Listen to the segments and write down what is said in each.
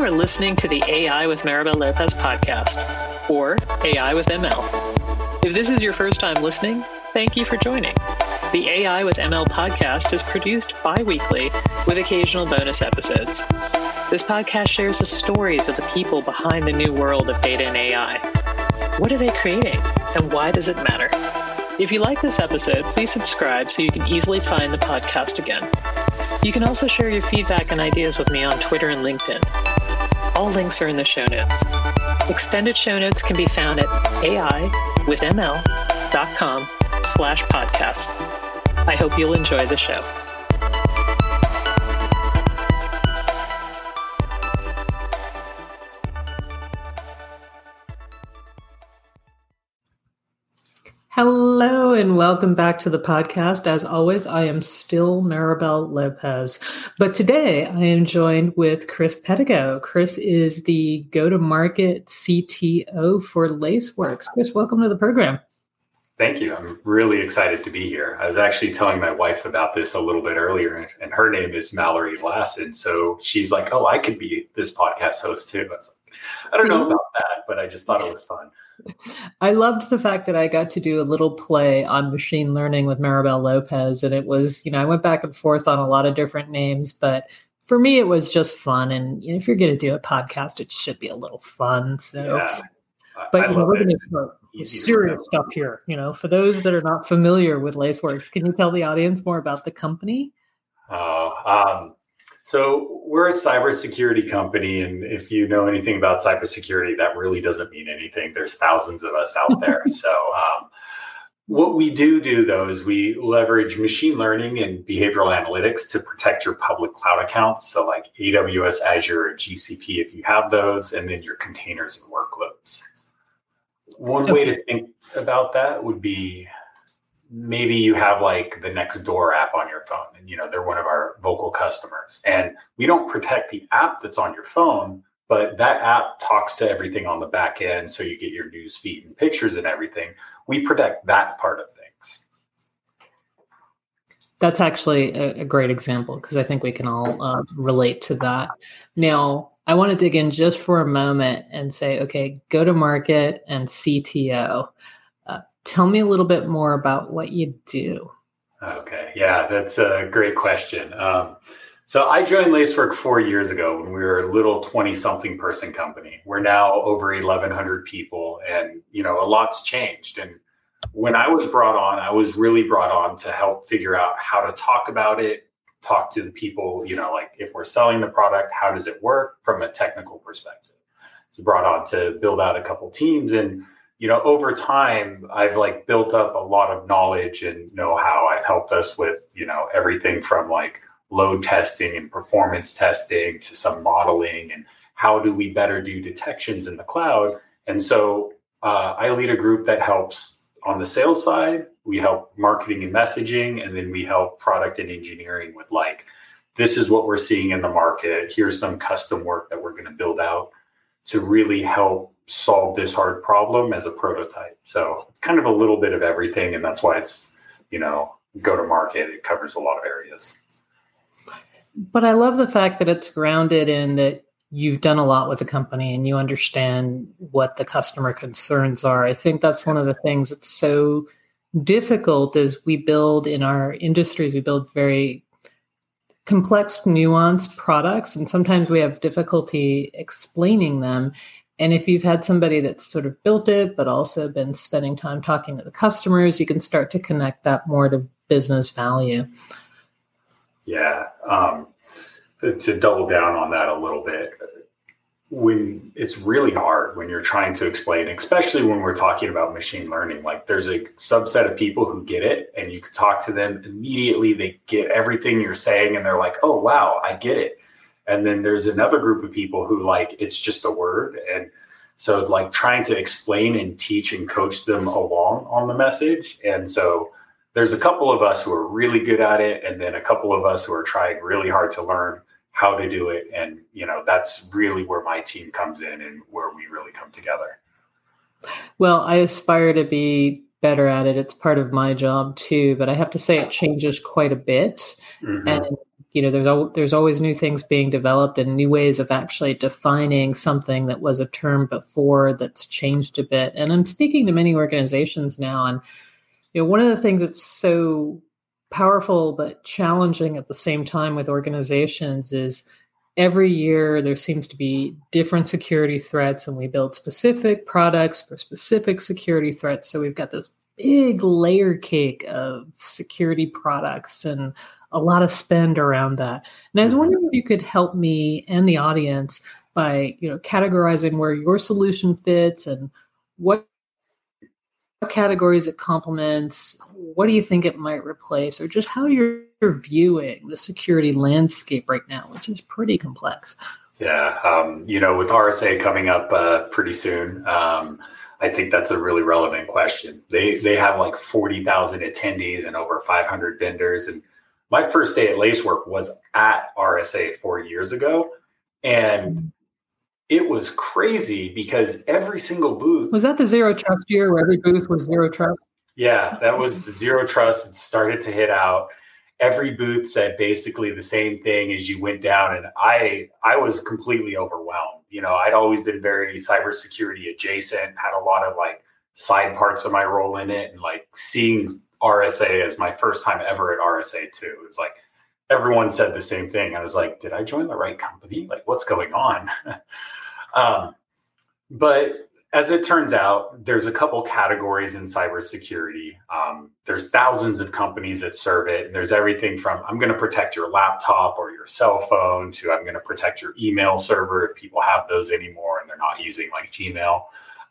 You are listening to the AI with Maribel Lopez podcast, or AI with ML. If this is your first time listening, thank you for joining. The AI with ML podcast is produced bi weekly with occasional bonus episodes. This podcast shares the stories of the people behind the new world of data and AI. What are they creating, and why does it matter? If you like this episode, please subscribe so you can easily find the podcast again. You can also share your feedback and ideas with me on Twitter and LinkedIn. All links are in the show notes. Extended show notes can be found at aiwithml.com slash podcasts. I hope you'll enjoy the show. Hello and welcome back to the podcast. As always, I am still Maribel Lopez, but today I am joined with Chris Pedigo. Chris is the go to market CTO for Laceworks. Chris, welcome to the program. Thank you. I'm really excited to be here. I was actually telling my wife about this a little bit earlier, and her name is Mallory Lassen. So she's like, Oh, I could be this podcast host too. I, like, I don't know about that, but I just thought it was fun. I loved the fact that I got to do a little play on machine learning with Maribel Lopez. And it was, you know, I went back and forth on a lot of different names, but for me, it was just fun. And if you're going to do a podcast, it should be a little fun. So, yeah, but you know, we're going to start serious stuff here. You know, for those that are not familiar with Laceworks, can you tell the audience more about the company? Oh, um, so we're a cybersecurity company, and if you know anything about cybersecurity, that really doesn't mean anything. There's thousands of us out there. so um, what we do do though is we leverage machine learning and behavioral analytics to protect your public cloud accounts. So like AWS, Azure, GCP, if you have those, and then your containers and workloads. One okay. way to think about that would be maybe you have like the Nextdoor app on your phone and you know they're one of our vocal customers. And we don't protect the app that's on your phone but that app talks to everything on the back end so you get your news feed and pictures and everything. We protect that part of things. That's actually a, a great example because i think we can all uh, relate to that. Now i want to dig in just for a moment and say okay go to market and cto Tell me a little bit more about what you do. Okay, yeah, that's a great question. Um, so I joined Lacework four years ago when we were a little 20 something person company. We're now over 1,100 people and, you know, a lot's changed. And when I was brought on, I was really brought on to help figure out how to talk about it, talk to the people, you know, like if we're selling the product, how does it work from a technical perspective? So brought on to build out a couple teams and you know, over time, I've like built up a lot of knowledge and know how. I've helped us with, you know, everything from like load testing and performance testing to some modeling and how do we better do detections in the cloud. And so uh, I lead a group that helps on the sales side. We help marketing and messaging, and then we help product and engineering with like, this is what we're seeing in the market. Here's some custom work that we're going to build out to really help solve this hard problem as a prototype. So kind of a little bit of everything. And that's why it's, you know, go to market. It covers a lot of areas. But I love the fact that it's grounded in that you've done a lot with the company and you understand what the customer concerns are. I think that's one of the things that's so difficult is we build in our industries, we build very complex, nuanced products, and sometimes we have difficulty explaining them. And if you've had somebody that's sort of built it, but also been spending time talking to the customers, you can start to connect that more to business value. Yeah. Um, to double down on that a little bit, when it's really hard when you're trying to explain, especially when we're talking about machine learning, like there's a subset of people who get it and you can talk to them immediately. They get everything you're saying and they're like, oh, wow, I get it. And then there's another group of people who like it's just a word. And so, like, trying to explain and teach and coach them along on the message. And so, there's a couple of us who are really good at it, and then a couple of us who are trying really hard to learn how to do it and you know that's really where my team comes in and where we really come together well i aspire to be better at it it's part of my job too but i have to say it changes quite a bit mm-hmm. and you know there's there's always new things being developed and new ways of actually defining something that was a term before that's changed a bit. And i'm speaking to many organizations now and you know one of the things that's so powerful but challenging at the same time with organizations is every year there seems to be different security threats and we build specific products for specific security threats. So we've got this big layer cake of security products and a lot of spend around that. And I was mm-hmm. wondering if you could help me and the audience by, you know, categorizing where your solution fits and what categories it complements, what do you think it might replace, or just how you're viewing the security landscape right now, which is pretty complex. Yeah, um, you know, with RSA coming up uh, pretty soon, um, I think that's a really relevant question. They they have like forty thousand attendees and over five hundred vendors, and my first day at Lacework was at RSA four years ago, and it was crazy because every single booth was that the zero trust year where every booth was zero trust. Yeah, that was the zero trust. It started to hit out. Every booth said basically the same thing as you went down, and I I was completely overwhelmed. You know, I'd always been very cybersecurity adjacent, had a lot of like side parts of my role in it, and like seeing RSA as my first time ever at RSA too. It was like everyone said the same thing. I was like, did I join the right company? Like, what's going on? um, but as it turns out, there's a couple categories in cybersecurity. Um, there's thousands of companies that serve it. And there's everything from I'm going to protect your laptop or your cell phone to I'm going to protect your email server if people have those anymore and they're not using like Gmail.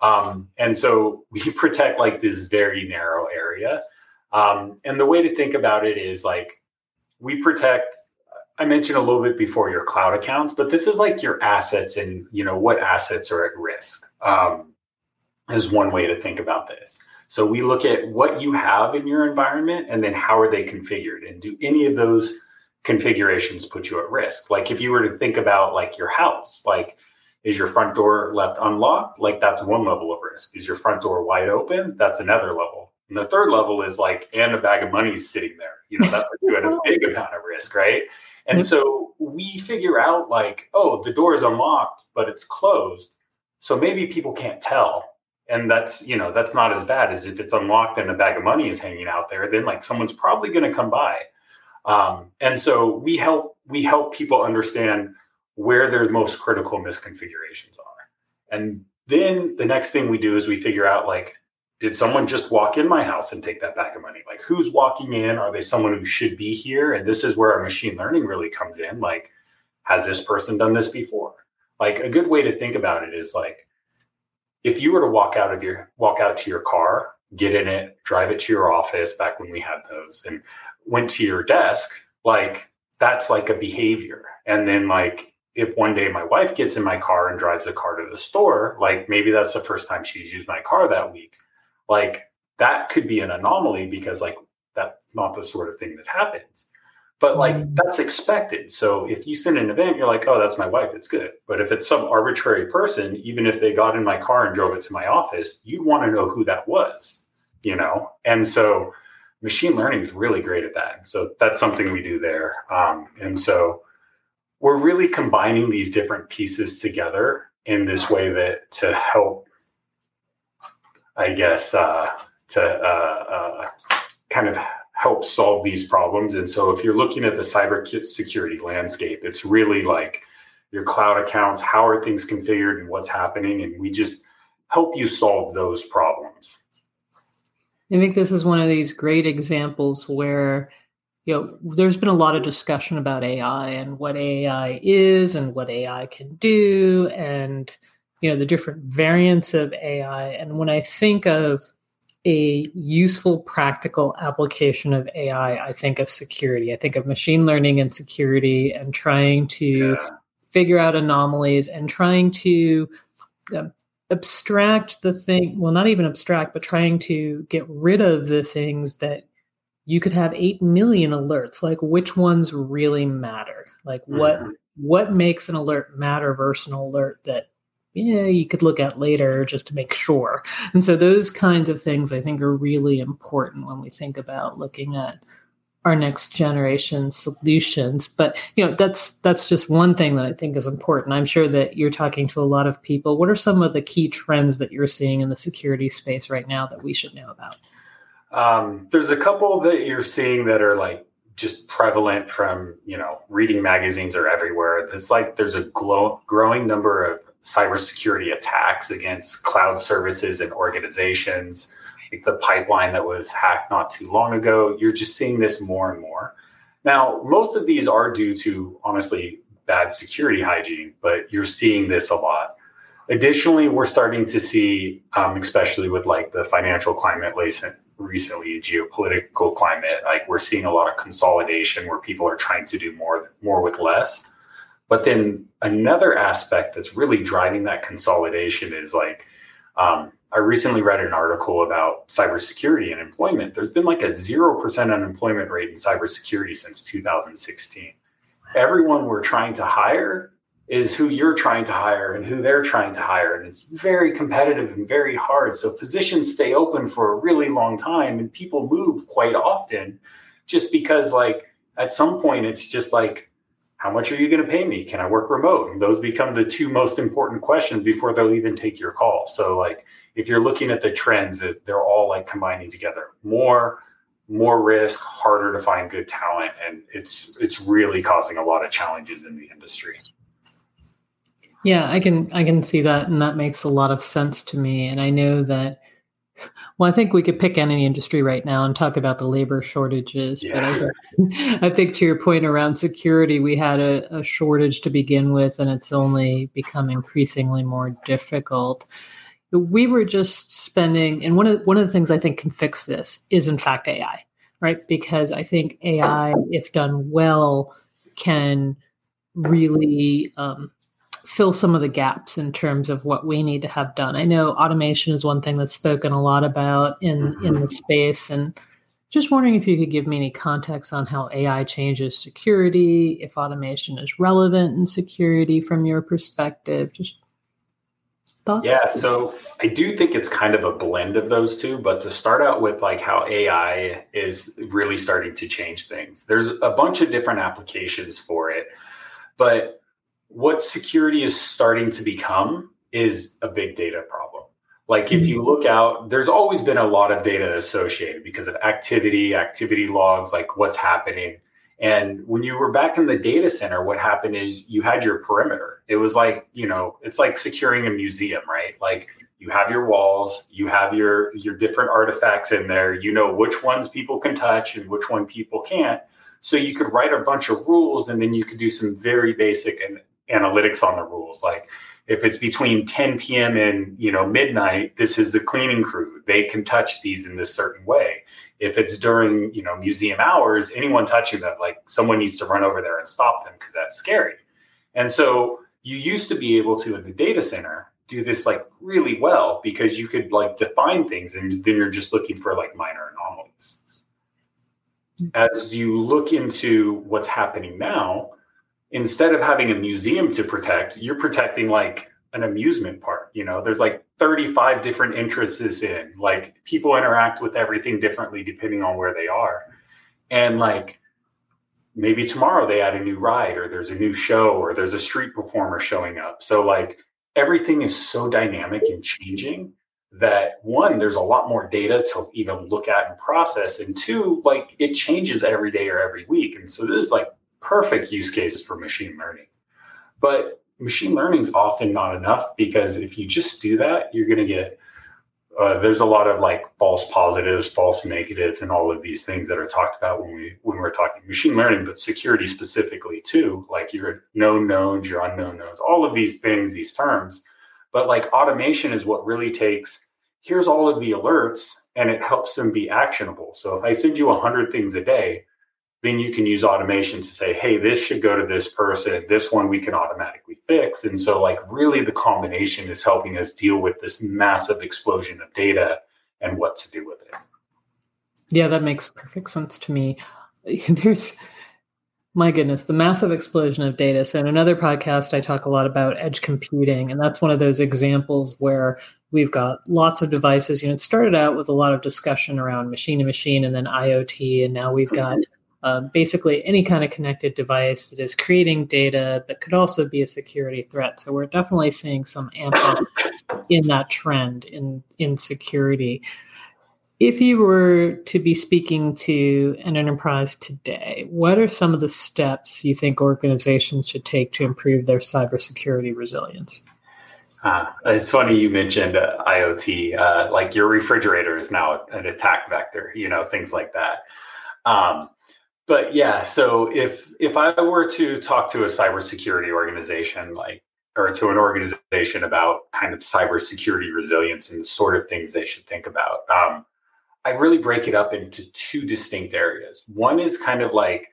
Um, and so we protect like this very narrow area. Um, and the way to think about it is like we protect. I mentioned a little bit before your cloud accounts, but this is like your assets and you know what assets are at risk. Um, is one way to think about this. So we look at what you have in your environment and then how are they configured, and do any of those configurations put you at risk? Like if you were to think about like your house, like is your front door left unlocked? Like that's one level of risk. Is your front door wide open? That's another level and the third level is like, and a bag of money is sitting there. You know, that puts you at a big amount of risk, right? And so we figure out like, oh, the door is unlocked, but it's closed. So maybe people can't tell. And that's, you know, that's not as bad as if it's unlocked and a bag of money is hanging out there. Then like someone's probably going to come by. Um, and so we help we help people understand where their most critical misconfigurations are. And then the next thing we do is we figure out like did someone just walk in my house and take that bag of money? Like, who's walking in? Are they someone who should be here? And this is where our machine learning really comes in. Like, has this person done this before? Like, a good way to think about it is like, if you were to walk out of your walk out to your car, get in it, drive it to your office back when we had those, and went to your desk, like that's like a behavior. And then like if one day my wife gets in my car and drives the car to the store, like maybe that's the first time she's used my car that week like that could be an anomaly because like that's not the sort of thing that happens. But like mm. that's expected. So if you send an event you're like oh that's my wife. It's good. But if it's some arbitrary person even if they got in my car and drove it to my office you want to know who that was you know? And so machine learning is really great at that. So that's something we do there. Um, and so we're really combining these different pieces together in this way that to help I guess, uh, to uh, uh, kind of help solve these problems. And so, if you're looking at the cybersecurity landscape, it's really like your cloud accounts, how are things configured, and what's happening, and we just help you solve those problems. I think this is one of these great examples where you know there's been a lot of discussion about AI and what AI is and what AI can do and you know the different variants of AI. And when I think of a useful, practical application of AI, I think of security. I think of machine learning and security, and trying to yeah. figure out anomalies and trying to uh, abstract the thing. Well, not even abstract, but trying to get rid of the things that you could have 8 million alerts like which ones really matter like what mm-hmm. what makes an alert matter versus an alert that yeah, you could look at later just to make sure. And so those kinds of things I think are really important when we think about looking at our next generation solutions. But you know that's that's just one thing that i think is important. I'm sure that you're talking to a lot of people. What are some of the key trends that you're seeing in the security space right now that we should know about? Um, there's a couple that you're seeing that are like just prevalent from you know reading magazines are everywhere. It's like there's a glow, growing number of cybersecurity attacks against cloud services and organizations like the pipeline that was hacked not too long ago. You're just seeing this more and more. Now, most of these are due to honestly bad security hygiene, but you're seeing this a lot. Additionally, we're starting to see, um, especially with like the financial climate recently, geopolitical climate, like we're seeing a lot of consolidation where people are trying to do more more with less. But then another aspect that's really driving that consolidation is like um, I recently read an article about cybersecurity and employment. There's been like a 0% unemployment rate in cybersecurity since 2016. Everyone we're trying to hire is who you're trying to hire and who they're trying to hire. And it's very competitive and very hard. So positions stay open for a really long time and people move quite often just because, like, at some point, it's just like, how much are you going to pay me? Can I work remote? And those become the two most important questions before they'll even take your call. So, like, if you're looking at the trends, they're all like combining together. More, more risk, harder to find good talent, and it's it's really causing a lot of challenges in the industry. Yeah, I can I can see that, and that makes a lot of sense to me. And I know that. Well, I think we could pick any industry right now and talk about the labor shortages. Yeah. But I think, I think, to your point around security, we had a, a shortage to begin with, and it's only become increasingly more difficult we were just spending and one of one of the things i think can fix this is in fact ai right because i think ai if done well can really um, fill some of the gaps in terms of what we need to have done i know automation is one thing that's spoken a lot about in mm-hmm. in the space and just wondering if you could give me any context on how ai changes security if automation is relevant in security from your perspective just Thoughts? Yeah, so I do think it's kind of a blend of those two, but to start out with like how AI is really starting to change things. There's a bunch of different applications for it, but what security is starting to become is a big data problem. Like if mm-hmm. you look out, there's always been a lot of data associated because of activity, activity logs, like what's happening. And when you were back in the data center, what happened is you had your perimeter. It was like, you know, it's like securing a museum, right? Like you have your walls, you have your your different artifacts in there. You know which ones people can touch and which one people can't. So you could write a bunch of rules and then you could do some very basic and analytics on the rules. Like if it's between 10 p.m. and you know midnight, this is the cleaning crew. They can touch these in this certain way if it's during you know museum hours anyone touching them like someone needs to run over there and stop them because that's scary and so you used to be able to in the data center do this like really well because you could like define things and then you're just looking for like minor anomalies as you look into what's happening now instead of having a museum to protect you're protecting like an amusement park. You know, there's like 35 different interests in. Like people interact with everything differently depending on where they are. And like maybe tomorrow they add a new ride or there's a new show or there's a street performer showing up. So like everything is so dynamic and changing that one there's a lot more data to even look at and process and two like it changes every day or every week and so this is like perfect use cases for machine learning but machine learning is often not enough because if you just do that, you're going to get uh, there's a lot of like false positives, false negatives, and all of these things that are talked about when we when we're talking machine learning, but security specifically too. Like your known knowns, your unknown knowns, all of these things, these terms. But like automation is what really takes. Here's all of the alerts, and it helps them be actionable. So if I send you hundred things a day, then you can use automation to say, hey, this should go to this person. This one we can automatically fix. And so, like, really, the combination is helping us deal with this massive explosion of data and what to do with it. Yeah, that makes perfect sense to me. There's, my goodness, the massive explosion of data. So, in another podcast, I talk a lot about edge computing, and that's one of those examples where we've got lots of devices. You know, it started out with a lot of discussion around machine to machine and then IoT, and now we've got mm-hmm. Uh, basically any kind of connected device that is creating data that could also be a security threat. So we're definitely seeing some amp up in that trend in in security. If you were to be speaking to an enterprise today, what are some of the steps you think organizations should take to improve their cybersecurity resilience? Uh, it's funny you mentioned uh, IoT. Uh, like your refrigerator is now an attack vector. You know things like that. Um, but yeah, so if if I were to talk to a cybersecurity organization, like or to an organization about kind of cybersecurity resilience and the sort of things they should think about, um, I really break it up into two distinct areas. One is kind of like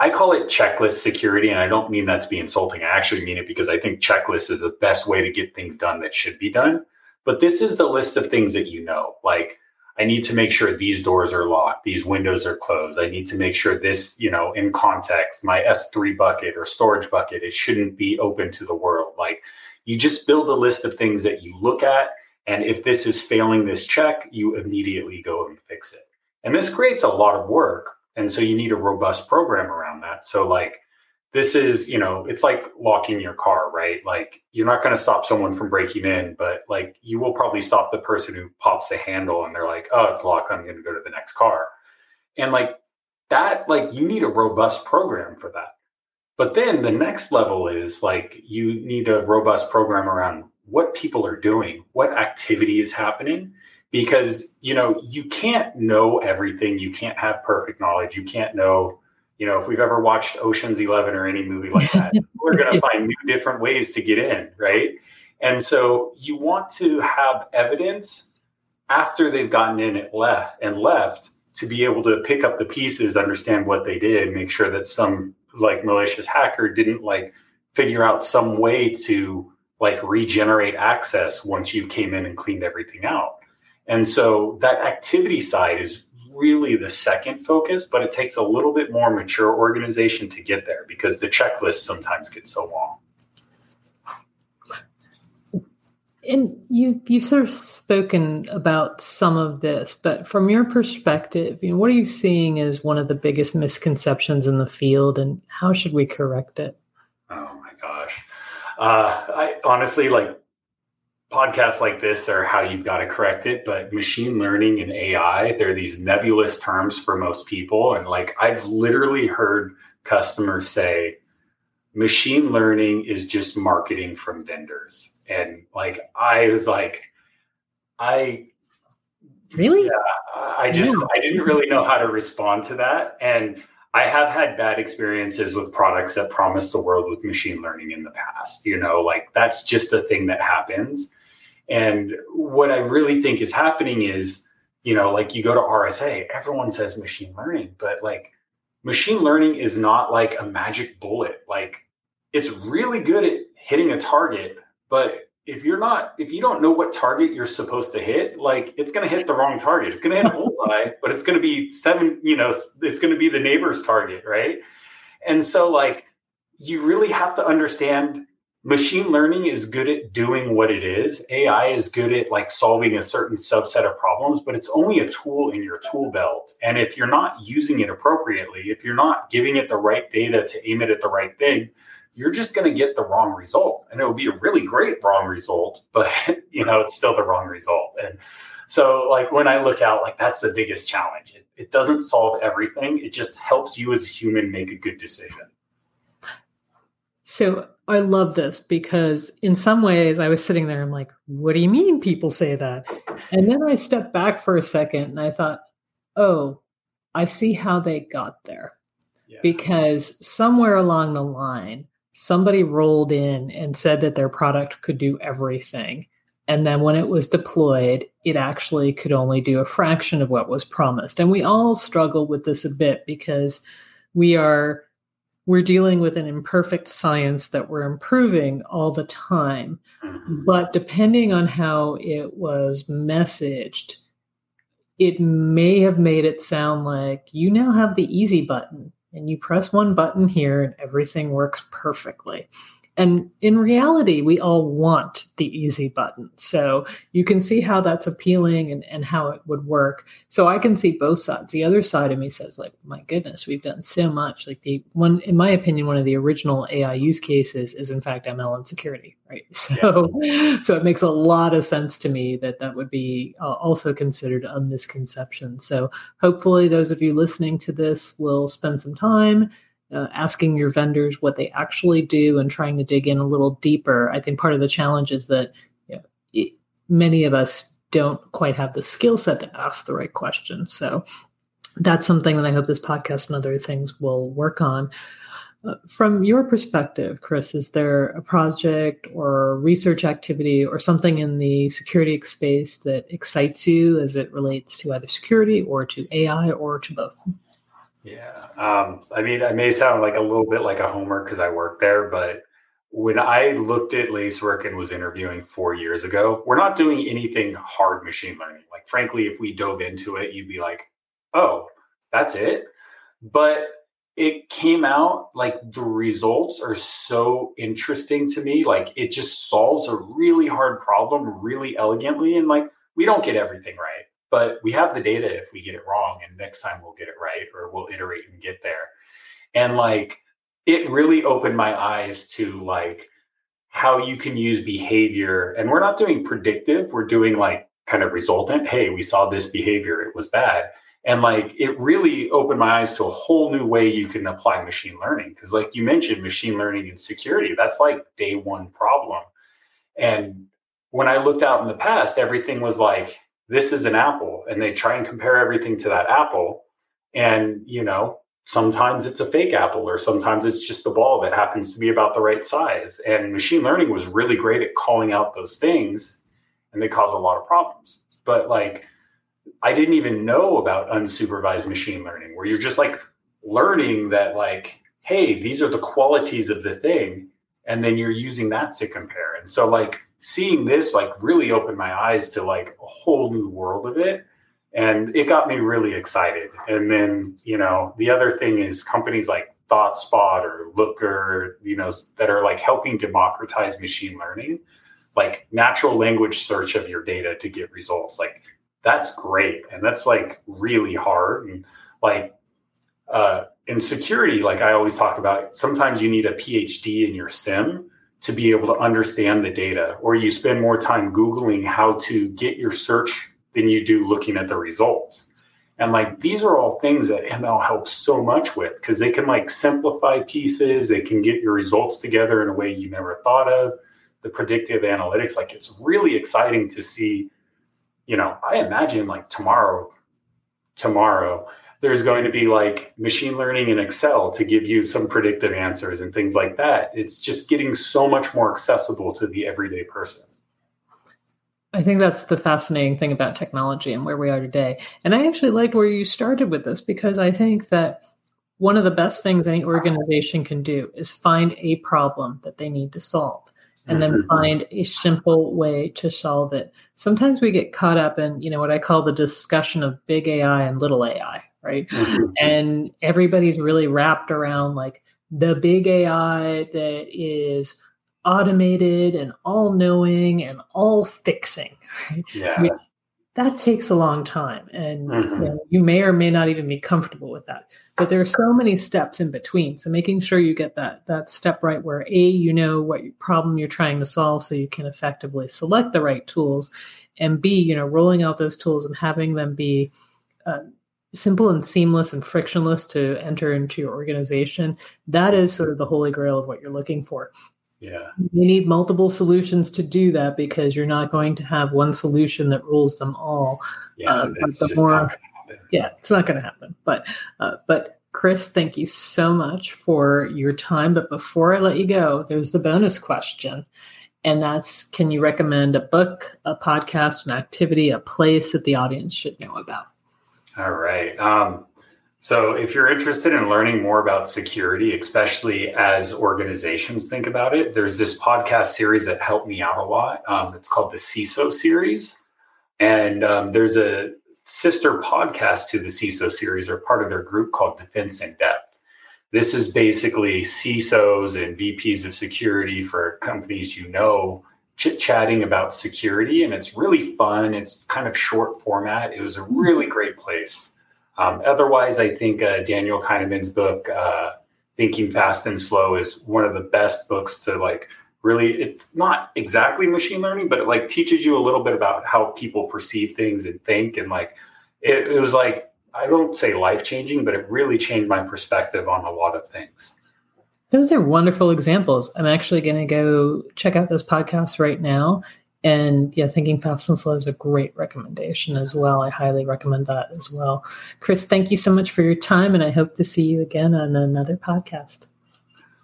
I call it checklist security, and I don't mean that to be insulting. I actually mean it because I think checklist is the best way to get things done that should be done. But this is the list of things that you know, like I need to make sure these doors are locked, these windows are closed. I need to make sure this, you know, in context, my S3 bucket or storage bucket, it shouldn't be open to the world. Like you just build a list of things that you look at. And if this is failing this check, you immediately go and fix it. And this creates a lot of work. And so you need a robust program around that. So, like, this is you know it's like locking your car right? Like you're not going to stop someone from breaking in but like you will probably stop the person who pops the handle and they're like oh it's locked. I'm going to go to the next car. And like that like you need a robust program for that. But then the next level is like you need a robust program around what people are doing what activity is happening because you know you can't know everything. You can't have perfect knowledge. You can't know you know, if we've ever watched Ocean's Eleven or any movie like that, we're going to find new different ways to get in, right? And so you want to have evidence after they've gotten in it left and left to be able to pick up the pieces, understand what they did, make sure that some like malicious hacker didn't like figure out some way to like regenerate access once you came in and cleaned everything out. And so that activity side is really the second focus, but it takes a little bit more mature organization to get there because the checklist sometimes gets so long. And you you've sort of spoken about some of this, but from your perspective, you know, what are you seeing as one of the biggest misconceptions in the field, and how should we correct it? Oh my gosh, uh, I honestly like podcasts like this are how you've got to correct it but machine learning and ai they're these nebulous terms for most people and like i've literally heard customers say machine learning is just marketing from vendors and like i was like i really yeah i just yeah. i didn't really know how to respond to that and I have had bad experiences with products that promise the world with machine learning in the past. You know, like that's just a thing that happens. And what I really think is happening is, you know, like you go to RSA, everyone says machine learning, but like machine learning is not like a magic bullet. Like it's really good at hitting a target, but if you're not, if you don't know what target you're supposed to hit, like it's going to hit the wrong target. It's going to hit a bullseye, but it's going to be seven, you know, it's going to be the neighbor's target, right? And so, like, you really have to understand machine learning is good at doing what it is. Ai is good at like solving a certain subset of problems but it's only a tool in your tool belt. And if you're not using it appropriately if you're not giving it the right data to aim it at the right thing you're just going to get the wrong result. And it will be a really great wrong result but you know it's still the wrong result. And so like when i look out like that's the biggest challenge. It, it doesn't solve everything. It just helps you as a human make a good decision so I love this because in some ways I was sitting there, I'm like, what do you mean people say that? And then I stepped back for a second and I thought, oh, I see how they got there. Yeah. Because somewhere along the line, somebody rolled in and said that their product could do everything. And then when it was deployed, it actually could only do a fraction of what was promised. And we all struggle with this a bit because we are we're dealing with an imperfect science that we're improving all the time. Mm-hmm. But depending on how it was messaged, it may have made it sound like you now have the easy button and you press one button here and everything works perfectly. And in reality, we all want the easy button. So you can see how that's appealing and, and how it would work. So I can see both sides. The other side of me says, like, my goodness, we've done so much. Like the one, in my opinion, one of the original AI use cases is in fact ML and security, right? So, yeah. so it makes a lot of sense to me that that would be uh, also considered a misconception. So hopefully those of you listening to this will spend some time uh, asking your vendors what they actually do and trying to dig in a little deeper. I think part of the challenge is that you know, it, many of us don't quite have the skill set to ask the right question. So that's something that I hope this podcast and other things will work on. Uh, from your perspective, Chris, is there a project or research activity or something in the security space that excites you as it relates to either security or to AI or to both? Yeah. Um, I mean, I may sound like a little bit like a homer because I work there, but when I looked at Lacework and was interviewing four years ago, we're not doing anything hard machine learning. Like, frankly, if we dove into it, you'd be like, oh, that's it. But it came out like the results are so interesting to me. Like, it just solves a really hard problem really elegantly. And like, we don't get everything right but we have the data if we get it wrong and next time we'll get it right or we'll iterate and get there. And like it really opened my eyes to like how you can use behavior. And we're not doing predictive we're doing like kind of resultant. Hey we saw this behavior it was bad. And like it really opened my eyes to a whole new way you can apply machine learning. Because like you mentioned machine learning and security that's like day one problem. And when i looked out in the past everything was like this is an apple and they try and compare everything to that apple and you know sometimes it's a fake apple or sometimes it's just the ball that happens to be about the right size and machine learning was really great at calling out those things and they cause a lot of problems. But like i didn't even know about unsupervised machine learning where you're just like learning that like hey these are the qualities of the thing and then you're using that to compare. And so like seeing this like really opened my eyes to like a whole new world of it. And it got me really excited. And then you know the other thing is companies like ThoughtSpot or looker you know that are like helping democratize machine learning like natural language search of your data to get results. Like that's great. And that's like really hard. And like uh, in security like i always talk about sometimes you need a phd in your SIEM to be able to understand the data, or you spend more time Googling how to get your search than you do looking at the results. And like these are all things that ML helps so much with because they can like simplify pieces, they can get your results together in a way you never thought of. The predictive analytics, like it's really exciting to see. You know, I imagine like tomorrow, tomorrow, there's going to be like machine learning in Excel to give you some predictive answers and things like that. It's just getting so much more accessible to the everyday person. I think that's the fascinating thing about technology and where we are today. And I actually liked where you started with this because I think that one of the best things any organization can do is find a problem that they need to solve and then mm-hmm. find a simple way to solve it. Sometimes we get caught up in, you know, what I call the discussion of big AI and little AI right? Mm-hmm. And everybody's really wrapped around like the big AI that is automated and all knowing and all fixing. Right? Yeah. that takes a long time. And mm-hmm. you, know, you may or may not even be comfortable with that. But there are so many steps in between. So making sure you get that that step right where A, you know what problem you're trying to solve so you can effectively select the right tools. And B, you know, rolling out those tools and having them be uh, simple and seamless and frictionless to enter into your organization that is sort of the holy grail of what you're looking for. Yeah. You need multiple solutions to do that because you're not going to have one solution that rules them all. Yeah, uh, the more yeah it's not going to happen. But uh, but chris thank you so much for your time. But before i let you go there's the bonus question and that's can you recommend a book a podcast an activity a place that the audience should know about all right. Um, so, if you're interested in learning more about security, especially as organizations think about it, there's this podcast series that helped me out a lot. Um, it's called the CISO series. And um, there's a sister podcast to the CISO series or part of their group called Defense in Depth. This is basically CISOs and VPs of security for companies you know chit chatting about security, and it's really fun. It's kind of short format. It was a really great place. Um, otherwise, I think uh, Daniel Kahneman's book, uh, Thinking Fast and Slow, is one of the best books to like really. It's not exactly machine learning, but it like teaches you a little bit about how people perceive things and think, and like it, it was like I don't say life changing, but it really changed my perspective on a lot of things. Those are wonderful examples. I'm actually going to go check out those podcasts right now. And yeah, Thinking Fast and Slow is a great recommendation as well. I highly recommend that as well. Chris, thank you so much for your time, and I hope to see you again on another podcast.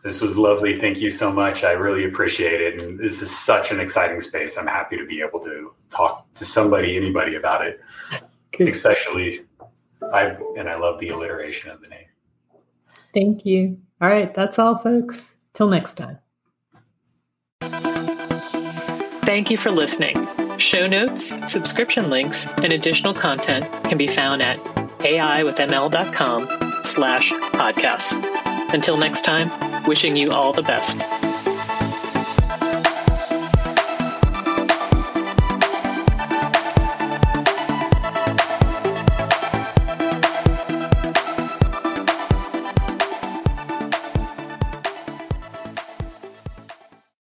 This was lovely. Thank you so much. I really appreciate it. And this is such an exciting space. I'm happy to be able to talk to somebody, anybody about it, Good. especially I and I love the alliteration of the name. Thank you. All right, that's all, folks. Till next time. Thank you for listening. Show notes, subscription links, and additional content can be found at aiwithml.com slash podcasts. Until next time, wishing you all the best.